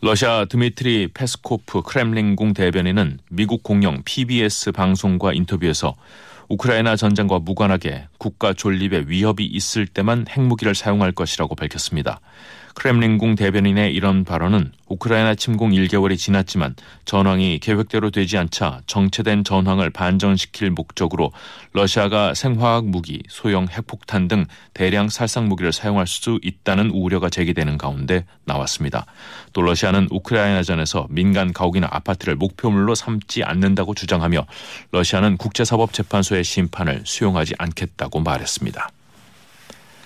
러시아 드미트리 페스코프 크렘린궁 대변인은 미국 공영 PBS 방송과 인터뷰에서 우크라이나 전쟁과 무관하게 국가 존립에 위협이 있을 때만 핵무기를 사용할 것이라고 밝혔습니다. 크렘린궁 대변인의 이런 발언은 우크라이나 침공 1개월이 지났지만 전황이 계획대로 되지 않자 정체된 전황을 반전시킬 목적으로 러시아가 생화학 무기, 소형 핵폭탄 등 대량 살상 무기를 사용할 수 있다는 우려가 제기되는 가운데 나왔습니다. 또 러시아는 우크라이나전에서 민간 가옥이나 아파트를 목표물로 삼지 않는다고 주장하며 러시아는 국제사법재판소의 심판을 수용하지 않겠다고 말했습니다.